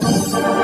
Música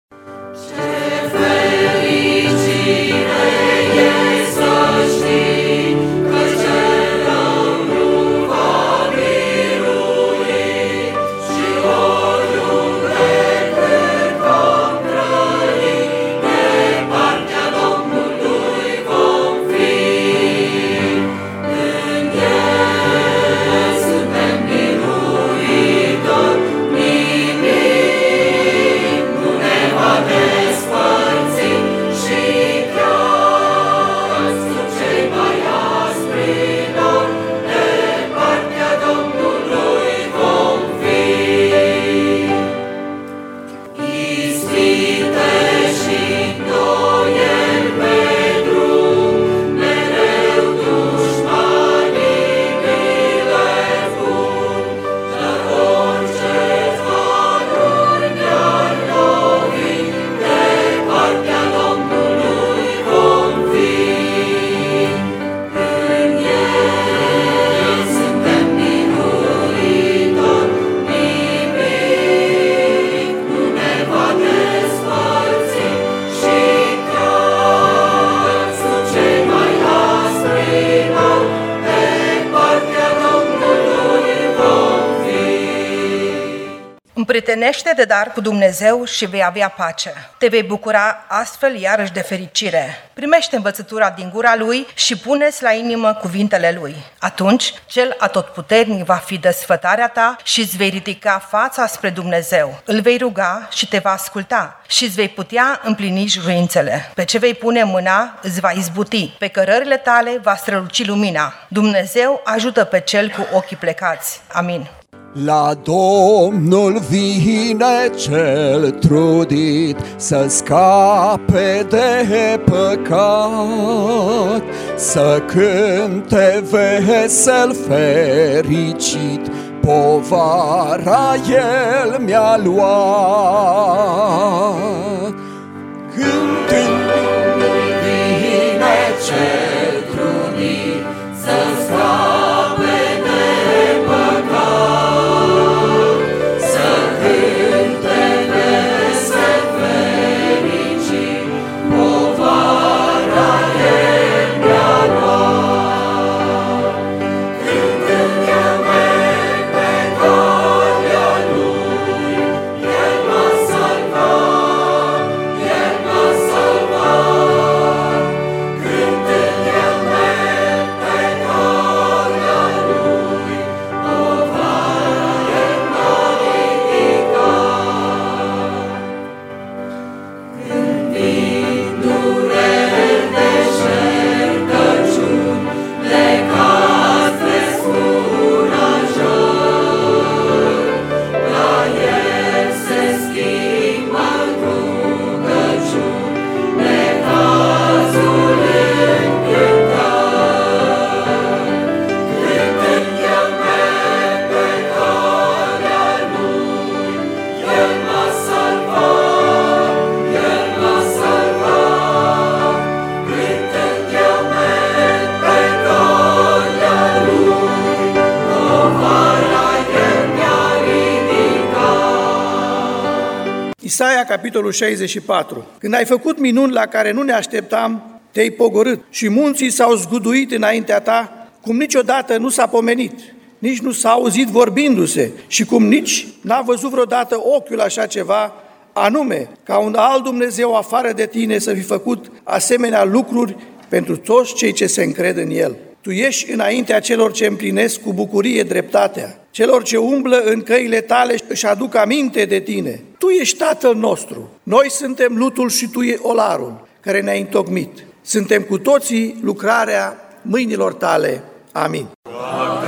Împrietenește de dar cu Dumnezeu și vei avea pace. Te vei bucura astfel iarăși de fericire. Primește învățătura din gura Lui și pune-ți la inimă cuvintele Lui. Atunci, Cel atotputernic va fi desfătarea ta și îți vei ridica fața spre Dumnezeu. Îl vei ruga și te va asculta și îți vei putea împlini juruințele. Pe ce vei pune mâna, îți va izbuti. Pe cărările tale va străluci lumina. Dumnezeu ajută pe cel cu ochii plecați. Amin. La Domnul vine cel trudit să scape de păcat, să cânte vesel fericit, povara el mi-a luat. Cântând vine cel Isaia, capitolul 64. Când ai făcut minuni la care nu ne așteptam, te-ai pogorât și munții s-au zguduit înaintea ta, cum niciodată nu s-a pomenit, nici nu s-a auzit vorbindu-se și cum nici n-a văzut vreodată ochiul așa ceva, anume ca un alt Dumnezeu afară de tine să fi făcut asemenea lucruri pentru toți cei ce se încred în El. Tu ești înaintea celor ce împlinesc cu bucurie dreptatea, celor ce umblă în căile tale și își aduc aminte de tine. Tu ești Tatăl nostru, noi suntem lutul și tu e olarul care ne-a întocmit. Suntem cu toții lucrarea mâinilor tale. Amin. Aș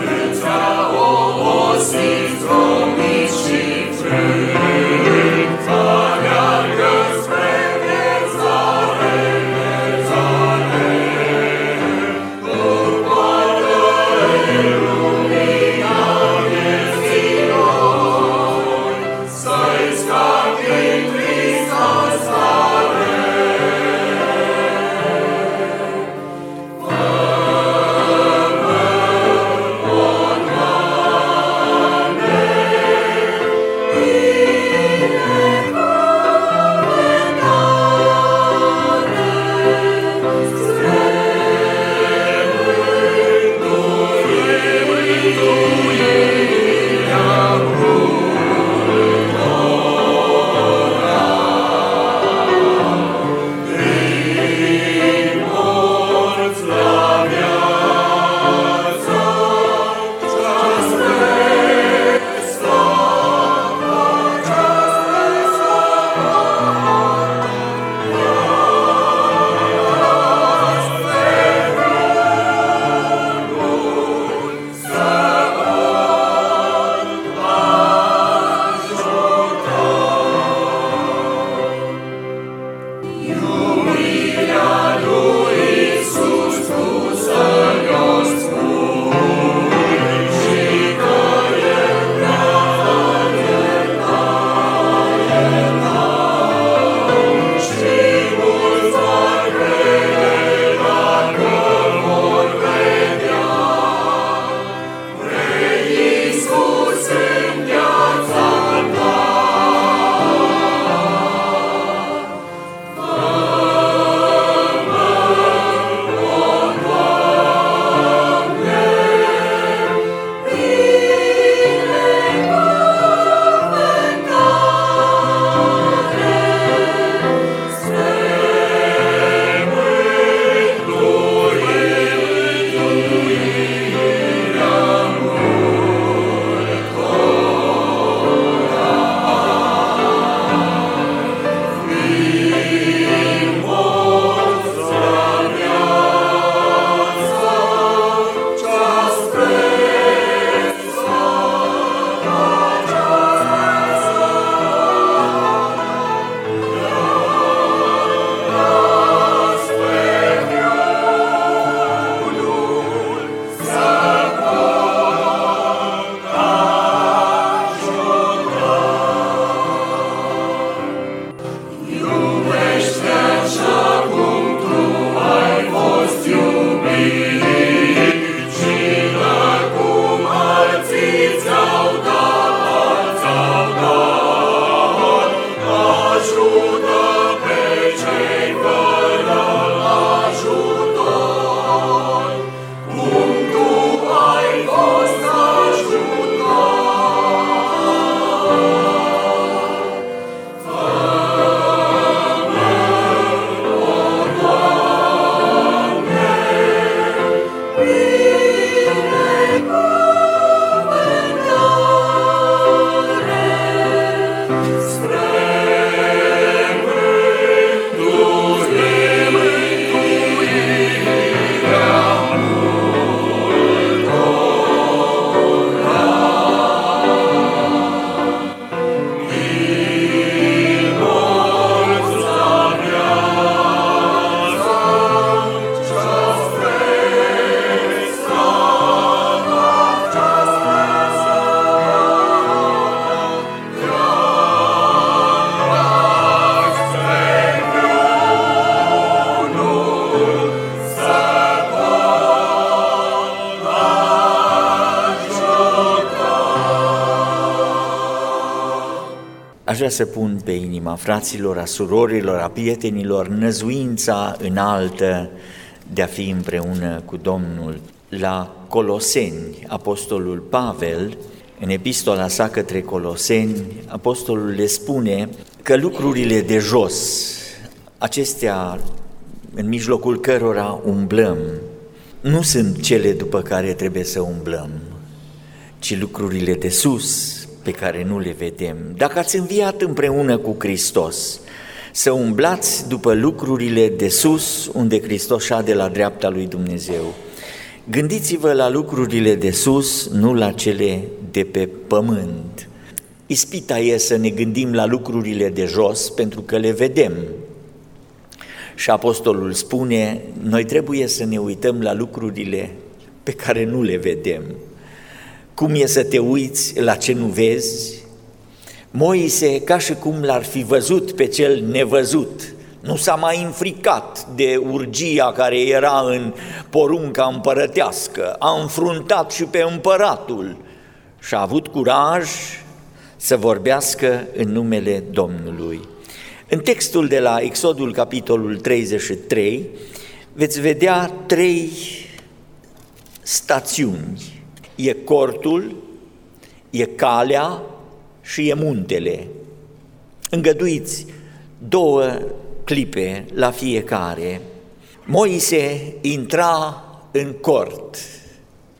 vrea să pun pe inima fraților, a surorilor, a prietenilor, năzuința înaltă de a fi împreună cu Domnul. La Coloseni, Apostolul Pavel, în epistola sa către Coloseni, Apostolul le spune că lucrurile de jos, acestea în mijlocul cărora umblăm, nu sunt cele după care trebuie să umblăm, ci lucrurile de sus pe care nu le vedem. Dacă ați înviat împreună cu Hristos, să umblați după lucrurile de sus, unde Hristos de la dreapta lui Dumnezeu. Gândiți-vă la lucrurile de sus, nu la cele de pe pământ. Ispita e să ne gândim la lucrurile de jos pentru că le vedem. Și apostolul spune, noi trebuie să ne uităm la lucrurile pe care nu le vedem. Cum e să te uiți la ce nu vezi? Moise, ca și cum l-ar fi văzut pe cel nevăzut, nu s-a mai înfricat de urgia care era în porunca împărătească, a înfruntat și pe împăratul și a avut curaj să vorbească în numele Domnului. În textul de la Exodul, capitolul 33, veți vedea trei stațiuni. E cortul, e calea și e muntele. Îngăduiți două clipe la fiecare. Moise intra în cort.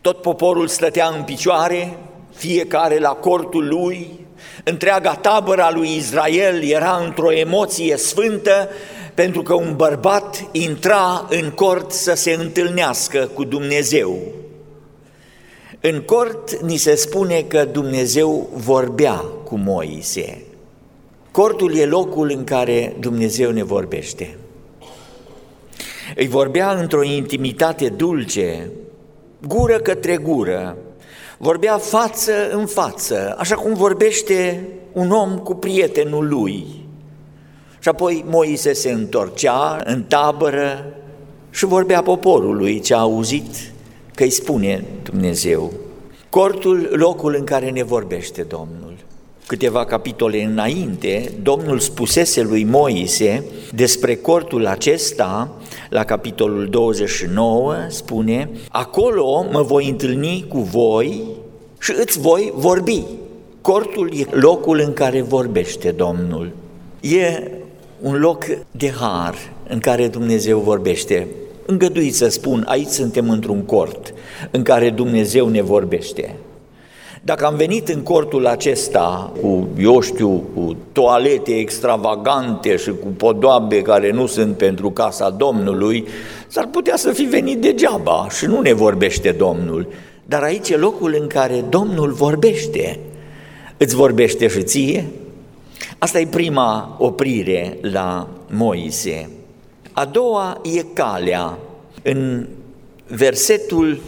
Tot poporul stătea în picioare, fiecare la cortul lui, întreaga tabără a lui Israel era într-o emoție sfântă pentru că un bărbat intra în cort să se întâlnească cu Dumnezeu. În cort ni se spune că Dumnezeu vorbea cu Moise. Cortul e locul în care Dumnezeu ne vorbește. Îi vorbea într-o intimitate dulce, gură către gură, vorbea față în față, așa cum vorbește un om cu prietenul lui. Și apoi Moise se întorcea în tabără și vorbea poporului ce a auzit că îi spune Dumnezeu. Cortul, locul în care ne vorbește Domnul. Câteva capitole înainte, Domnul spusese lui Moise despre cortul acesta, la capitolul 29, spune, Acolo mă voi întâlni cu voi și îți voi vorbi. Cortul e locul în care vorbește Domnul. E un loc de har în care Dumnezeu vorbește. Îngăduiți să spun, aici suntem într-un cort în care Dumnezeu ne vorbește. Dacă am venit în cortul acesta cu, eu știu, cu toalete extravagante și cu podoabe care nu sunt pentru casa Domnului, s-ar putea să fi venit degeaba și nu ne vorbește Domnul. Dar aici e locul în care Domnul vorbește. Îți vorbește și ție? Asta e prima oprire la Moise. A doua e calea. În versetul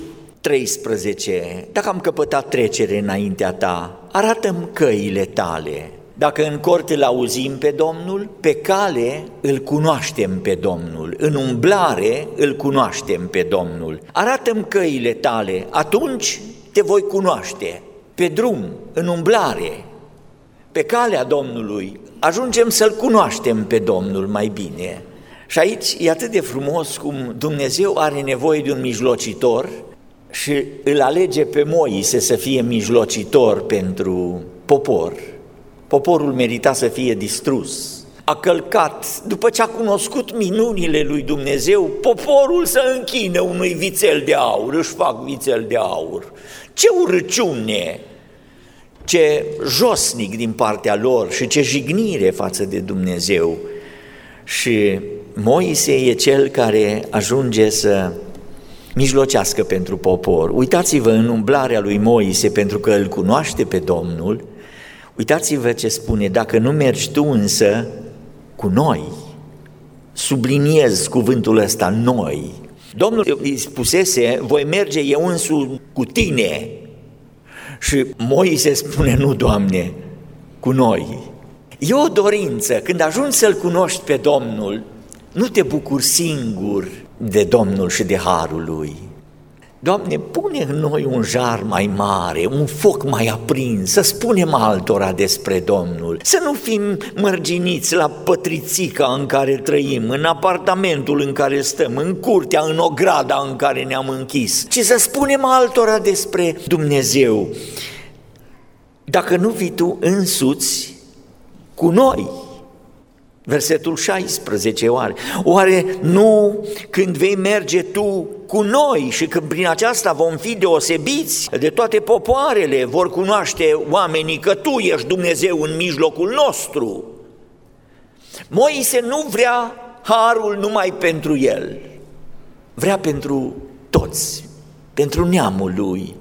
13, dacă am căpătat trecere înaintea ta, arată căile tale. Dacă în cort îl auzim pe Domnul, pe cale îl cunoaștem pe Domnul, în umblare îl cunoaștem pe Domnul. Arată-mi căile tale, atunci te voi cunoaște. Pe drum, în umblare, pe calea Domnului, ajungem să-L cunoaștem pe Domnul mai bine. Și aici e atât de frumos cum Dumnezeu are nevoie de un mijlocitor și îl alege pe Moise să fie mijlocitor pentru popor. Poporul merita să fie distrus. A călcat, după ce a cunoscut minunile lui Dumnezeu, poporul să închine unui vițel de aur, își fac vițel de aur. Ce urăciune, ce josnic din partea lor și ce jignire față de Dumnezeu. Și Moise e cel care ajunge să mijlocească pentru popor. Uitați-vă în umblarea lui Moise pentru că îl cunoaște pe Domnul, uitați-vă ce spune, dacă nu mergi tu însă cu noi, subliniez cuvântul ăsta, noi. Domnul îi spusese, voi merge eu însu cu tine. Și Moise spune, nu, Doamne, cu noi. E o dorință, când ajungi să-L cunoști pe Domnul, nu te bucuri singur de Domnul și de Harul Lui. Doamne, pune în noi un jar mai mare, un foc mai aprins, să spunem altora despre Domnul, să nu fim mărginiți la pătrițica în care trăim, în apartamentul în care stăm, în curtea, în ograda în care ne-am închis, ci să spunem altora despre Dumnezeu. Dacă nu vii tu însuți cu noi, Versetul 16, oare? Oare nu când vei merge tu cu noi și când prin aceasta vom fi deosebiți de toate popoarele, vor cunoaște oamenii că tu ești Dumnezeu în mijlocul nostru? Moise nu vrea harul numai pentru el, vrea pentru toți, pentru neamul lui,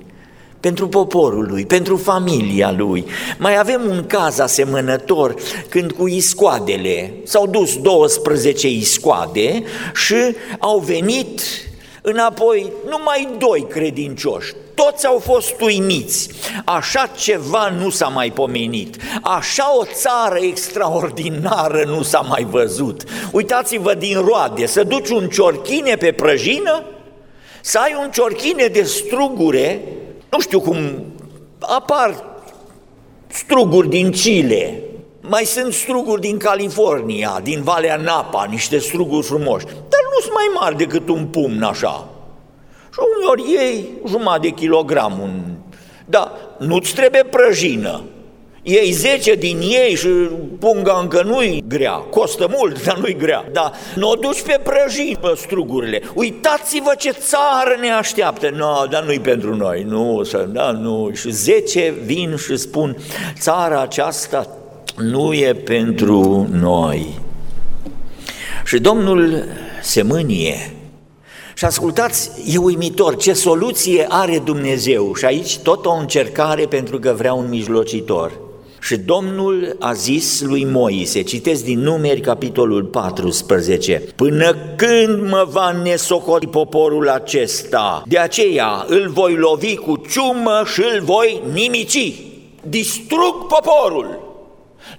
pentru poporul lui, pentru familia lui. Mai avem un caz asemănător când cu iscoadele s-au dus 12 iscoade și au venit înapoi numai doi credincioși. Toți au fost uimiți. Așa ceva nu s-a mai pomenit. Așa o țară extraordinară nu s-a mai văzut. Uitați-vă din roade, să duci un ciorchine pe prăjină, să ai un ciorchine de strugure nu știu cum, apar struguri din Chile, mai sunt struguri din California, din Valea Napa, niște struguri frumoși, dar nu sunt mai mari decât un pumn așa. Și uneori ei jumătate de kilogram, un... dar nu-ți trebuie prăjină, Iei 10 din ei și punga încă nu-i grea, costă mult, dar nu-i grea. Da, nu o duci pe prăjini, pe strugurile. Uitați-vă ce țară ne așteaptă. Nu, no, dar nu-i pentru noi. Nu, să, da, nu. Și 10 vin și spun, țara aceasta nu e pentru noi. Și Domnul se mânie și ascultați, e uimitor ce soluție are Dumnezeu și aici tot o încercare pentru că vrea un mijlocitor. Și Domnul a zis lui Moise, citesc din numeri capitolul 14, Până când mă va nesocoti poporul acesta, de aceea îl voi lovi cu ciumă și îl voi nimici, distrug poporul.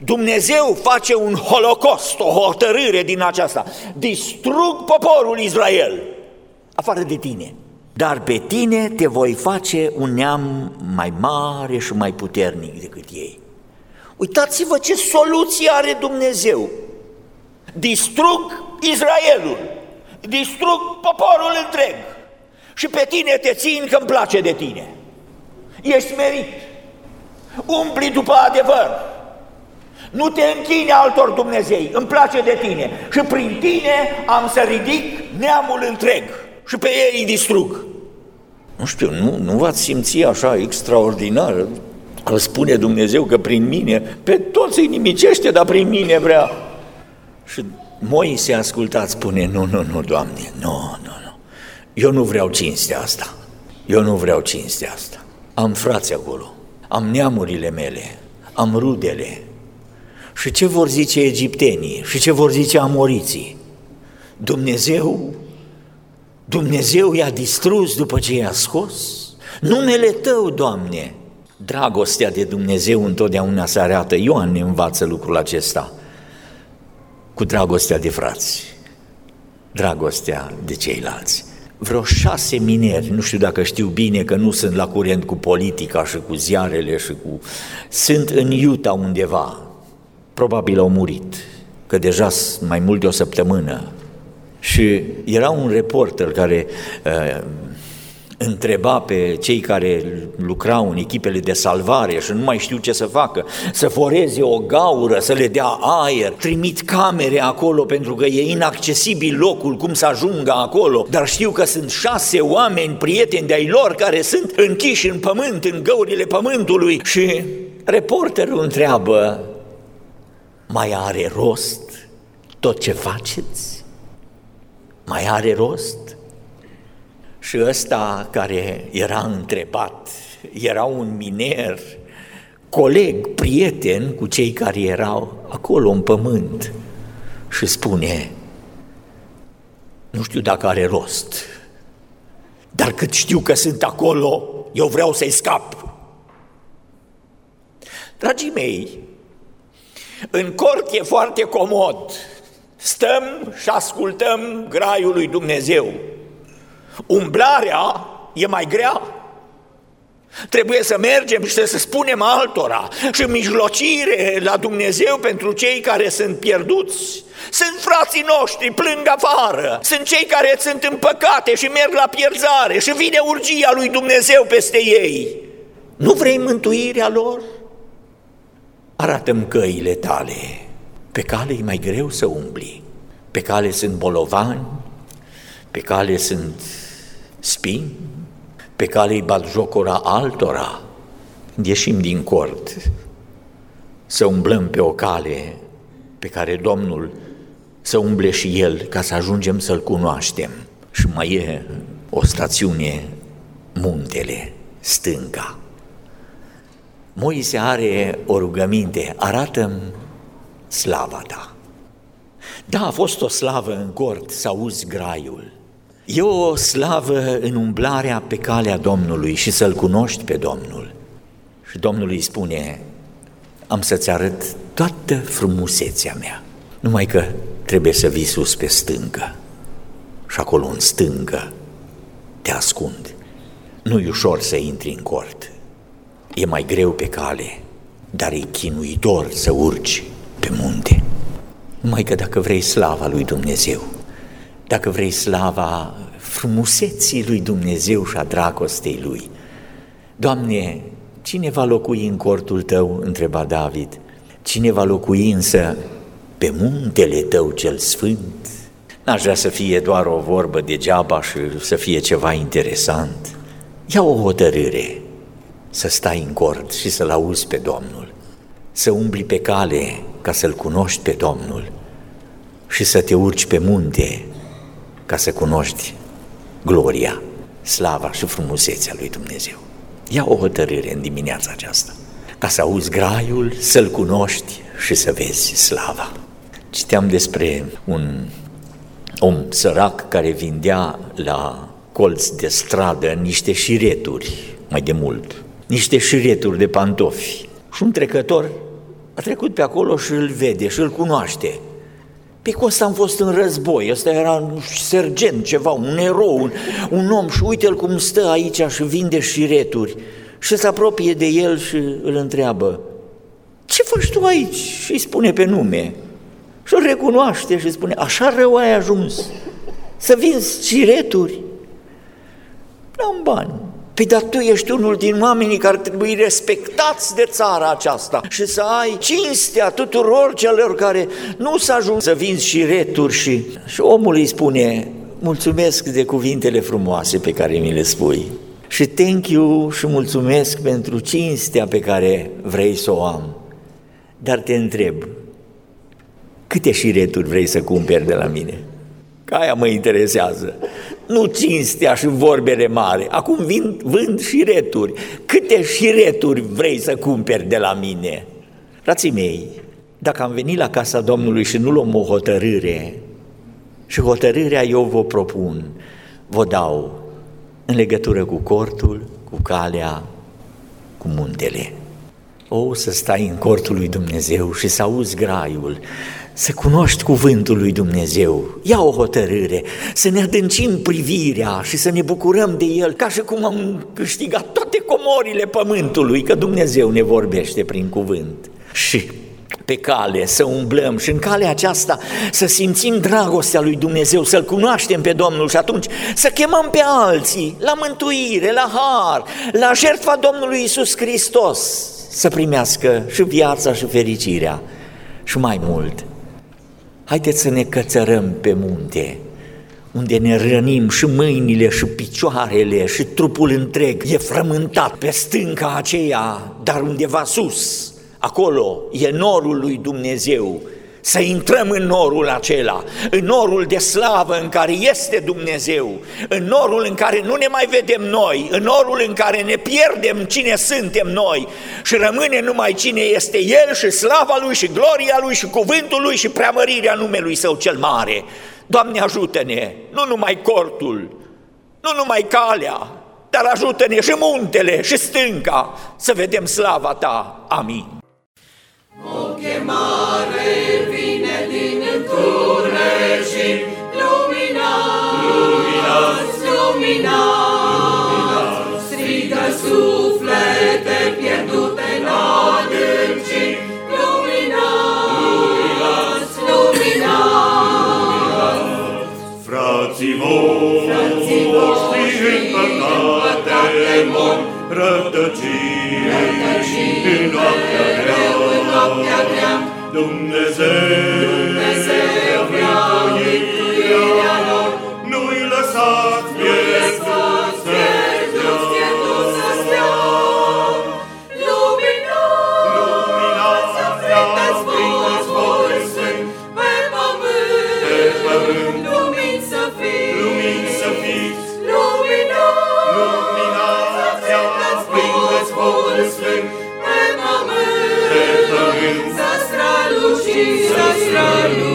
Dumnezeu face un holocost, o hotărâre din aceasta, distrug poporul Israel, afară de tine. Dar pe tine te voi face un neam mai mare și mai puternic decât ei. Uitați-vă ce soluție are Dumnezeu. Distrug Israelul, distrug poporul întreg. Și pe tine te țin că îmi place de tine. Ești merit, umpli după adevăr, nu te închine altor Dumnezei, îmi place de tine. Și prin tine am să ridic neamul întreg. Și pe ei îi distrug. Nu știu, nu, nu v-ați simți așa extraordinar Că spune Dumnezeu că prin mine, pe toți îi nimicește, dar prin mine vrea. Și Moise ascultat spune, nu, nu, nu, Doamne, nu, nu, nu. Eu nu vreau cinstea asta. Eu nu vreau cinstea asta. Am frați acolo, am neamurile mele, am rudele. Și ce vor zice egiptenii? Și ce vor zice amoriții? Dumnezeu, Dumnezeu i-a distrus după ce i-a scos? Numele Tău, Doamne, Dragostea de Dumnezeu întotdeauna se arată. Ioan ne învață lucrul acesta cu dragostea de frați, dragostea de ceilalți. Vreo șase mineri, nu știu dacă știu bine că nu sunt la curent cu politica și cu ziarele și cu... Sunt în Iuta undeva, probabil au murit, că deja mai mult de o săptămână. Și era un reporter care uh, întreba pe cei care lucrau în echipele de salvare și nu mai știu ce să facă, să foreze o gaură, să le dea aer, trimit camere acolo pentru că e inaccesibil locul, cum să ajungă acolo, dar știu că sunt șase oameni prieteni de-ai lor care sunt închiși în pământ, în găurile pământului și reporterul întreabă, mai are rost tot ce faceți? Mai are rost? Și ăsta care era întrebat era un miner, coleg, prieten cu cei care erau acolo în pământ și spune, nu știu dacă are rost, dar cât știu că sunt acolo, eu vreau să-i scap. Dragii mei, în cort e foarte comod, stăm și ascultăm graiul lui Dumnezeu, Umblarea e mai grea. Trebuie să mergem și să spunem altora și mijlocire la Dumnezeu pentru cei care sunt pierduți. Sunt frații noștri, plâng afară, sunt cei care sunt în păcate și merg la pierzare și vine urgia lui Dumnezeu peste ei. Nu vrei mântuirea lor? Arată-mi căile tale, Pe cale e mai greu să umbli. Pe cale sunt bolovani, pe cale sunt spini, pe cale îi bat jocura altora. Ieșim din cort să umblăm pe o cale pe care Domnul să umble și El ca să ajungem să-L cunoaștem. Și mai e o stațiune, muntele, stânga. Moise are o rugăminte, arată slava ta. Da, a fost o slavă în cort să auzi graiul. E o slavă în umblarea pe calea Domnului și să-L cunoști pe Domnul. Și Domnul îi spune, am să-ți arăt toată frumusețea mea, numai că trebuie să vii sus pe stângă. Și acolo în stângă te ascund. Nu-i ușor să intri în cort. E mai greu pe cale, dar e chinuitor să urci pe munte. Numai că dacă vrei slava lui Dumnezeu, dacă vrei slava frumuseții lui Dumnezeu și a dragostei lui, Doamne, cine va locui în cortul tău, întreba David, cine va locui însă pe muntele tău cel sfânt? N-aș vrea să fie doar o vorbă degeaba și să fie ceva interesant. Ia o hotărâre. Să stai în cort și să-L auzi pe Domnul, să umbli pe cale ca să-L cunoști pe Domnul. Și să te urci pe munte ca să cunoști gloria, slava și frumusețea lui Dumnezeu. Ia o hotărâre în dimineața aceasta, ca să auzi graiul, să-L cunoști și să vezi slava. Citeam despre un om sărac care vindea la colț de stradă niște șireturi, mai de mult, niște șireturi de pantofi. Și un trecător a trecut pe acolo și îl vede și îl cunoaște. Pe cu ăsta am fost în război, ăsta era un sergent, ceva, un erou, un, un om și uite-l cum stă aici și vinde șireturi. Și se apropie de el și îl întreabă, ce faci tu aici? Și îi spune pe nume. Și îl recunoaște și spune, așa rău ai ajuns, să vinzi șireturi. N-am bani. Păi dar tu ești unul din oamenii care trebuie respectați de țara aceasta și să ai cinstea tuturor celor care nu s ajung să vinzi și returi și... Și omul îi spune, mulțumesc de cuvintele frumoase pe care mi le spui și thank you și mulțumesc pentru cinstea pe care vrei să o am. Dar te întreb, câte șireturi vrei să cumperi de la mine? Că aia mă interesează. Nu cinstea și vorbele mari. Acum vin, vând șireturi. Câte șireturi vrei să cumperi de la mine? Frații mei, dacă am venit la casa Domnului și nu luăm o hotărâre, și hotărârea eu vă propun, vă dau în legătură cu cortul, cu calea, cu muntele. O, să stai în cortul lui Dumnezeu și să auzi graiul, să cunoști cuvântul lui Dumnezeu, ia o hotărâre, să ne adâncim privirea și să ne bucurăm de el, ca și cum am câștigat toate comorile pământului, că Dumnezeu ne vorbește prin cuvânt. Și pe cale să umblăm și în calea aceasta să simțim dragostea lui Dumnezeu, să-L cunoaștem pe Domnul și atunci să chemăm pe alții la mântuire, la har, la jertfa Domnului Isus Hristos, să primească și viața și fericirea. Și mai mult Haideți să ne cățărăm pe munte, unde ne rănim și mâinile și picioarele și trupul întreg e frământat pe stânca aceea, dar undeva sus, acolo e norul lui Dumnezeu, să intrăm în norul acela, în norul de slavă în care este Dumnezeu, în norul în care nu ne mai vedem noi, în norul în care ne pierdem cine suntem noi și rămâne numai cine este El și slava Lui și gloria Lui și cuvântul Lui și preamărirea numelui Său cel mare. Doamne ajută-ne, nu numai cortul, nu numai calea, dar ajută-ne și muntele și stânca să vedem slava Ta. Amin. O chemare lumina, strigă suflete pierdute în adâncii, lumina, lumina, Frații voștri în păcate mor, rătăcii în noaptea grea, noaptea grea, Dumnezeu, Dumnezeu străluciți, să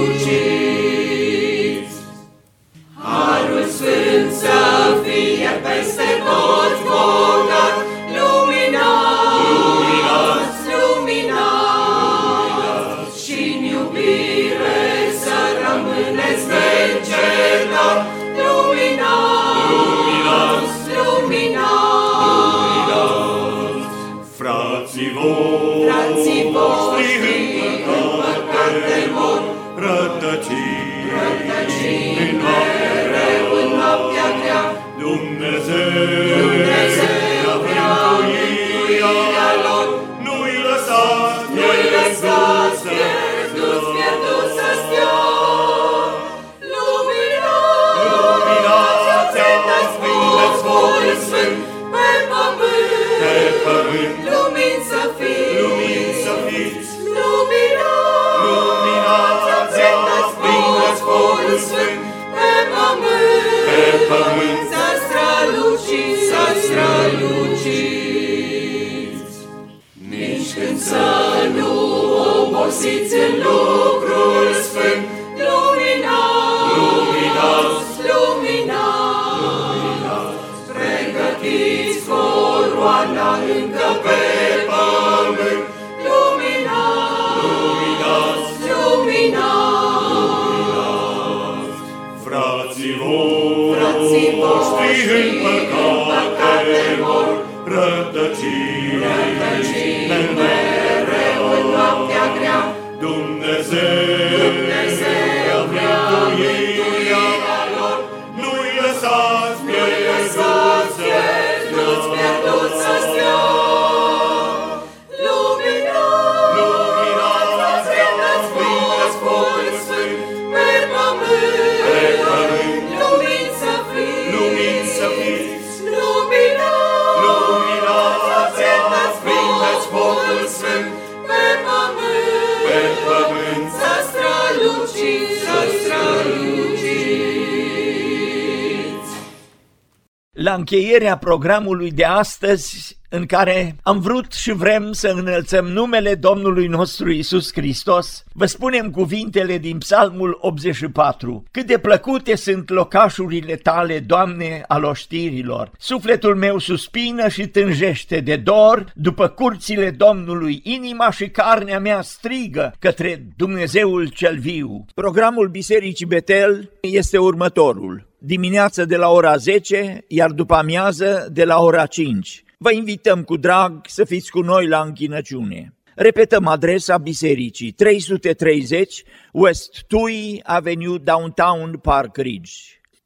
La încheierea programului de astăzi, în care am vrut și vrem să înălțăm numele Domnului nostru Isus Hristos, vă spunem cuvintele din Psalmul 84. Cât de plăcute sunt locașurile tale, Doamne, al oștirilor! Sufletul meu suspină și tânjește de dor după curțile Domnului, inima și carnea mea strigă către Dumnezeul cel viu. Programul Bisericii Betel este următorul dimineață de la ora 10, iar după amiază de la ora 5. Vă invităm cu drag să fiți cu noi la închinăciune. Repetăm adresa bisericii 330 West Tui Avenue Downtown Park Ridge.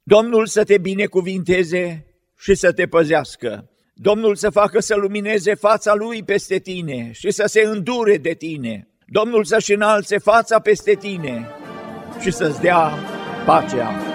Domnul să te binecuvinteze și să te păzească. Domnul să facă să lumineze fața Lui peste tine și să se îndure de tine. Domnul să-și înalțe fața peste tine și să-ți dea pacea.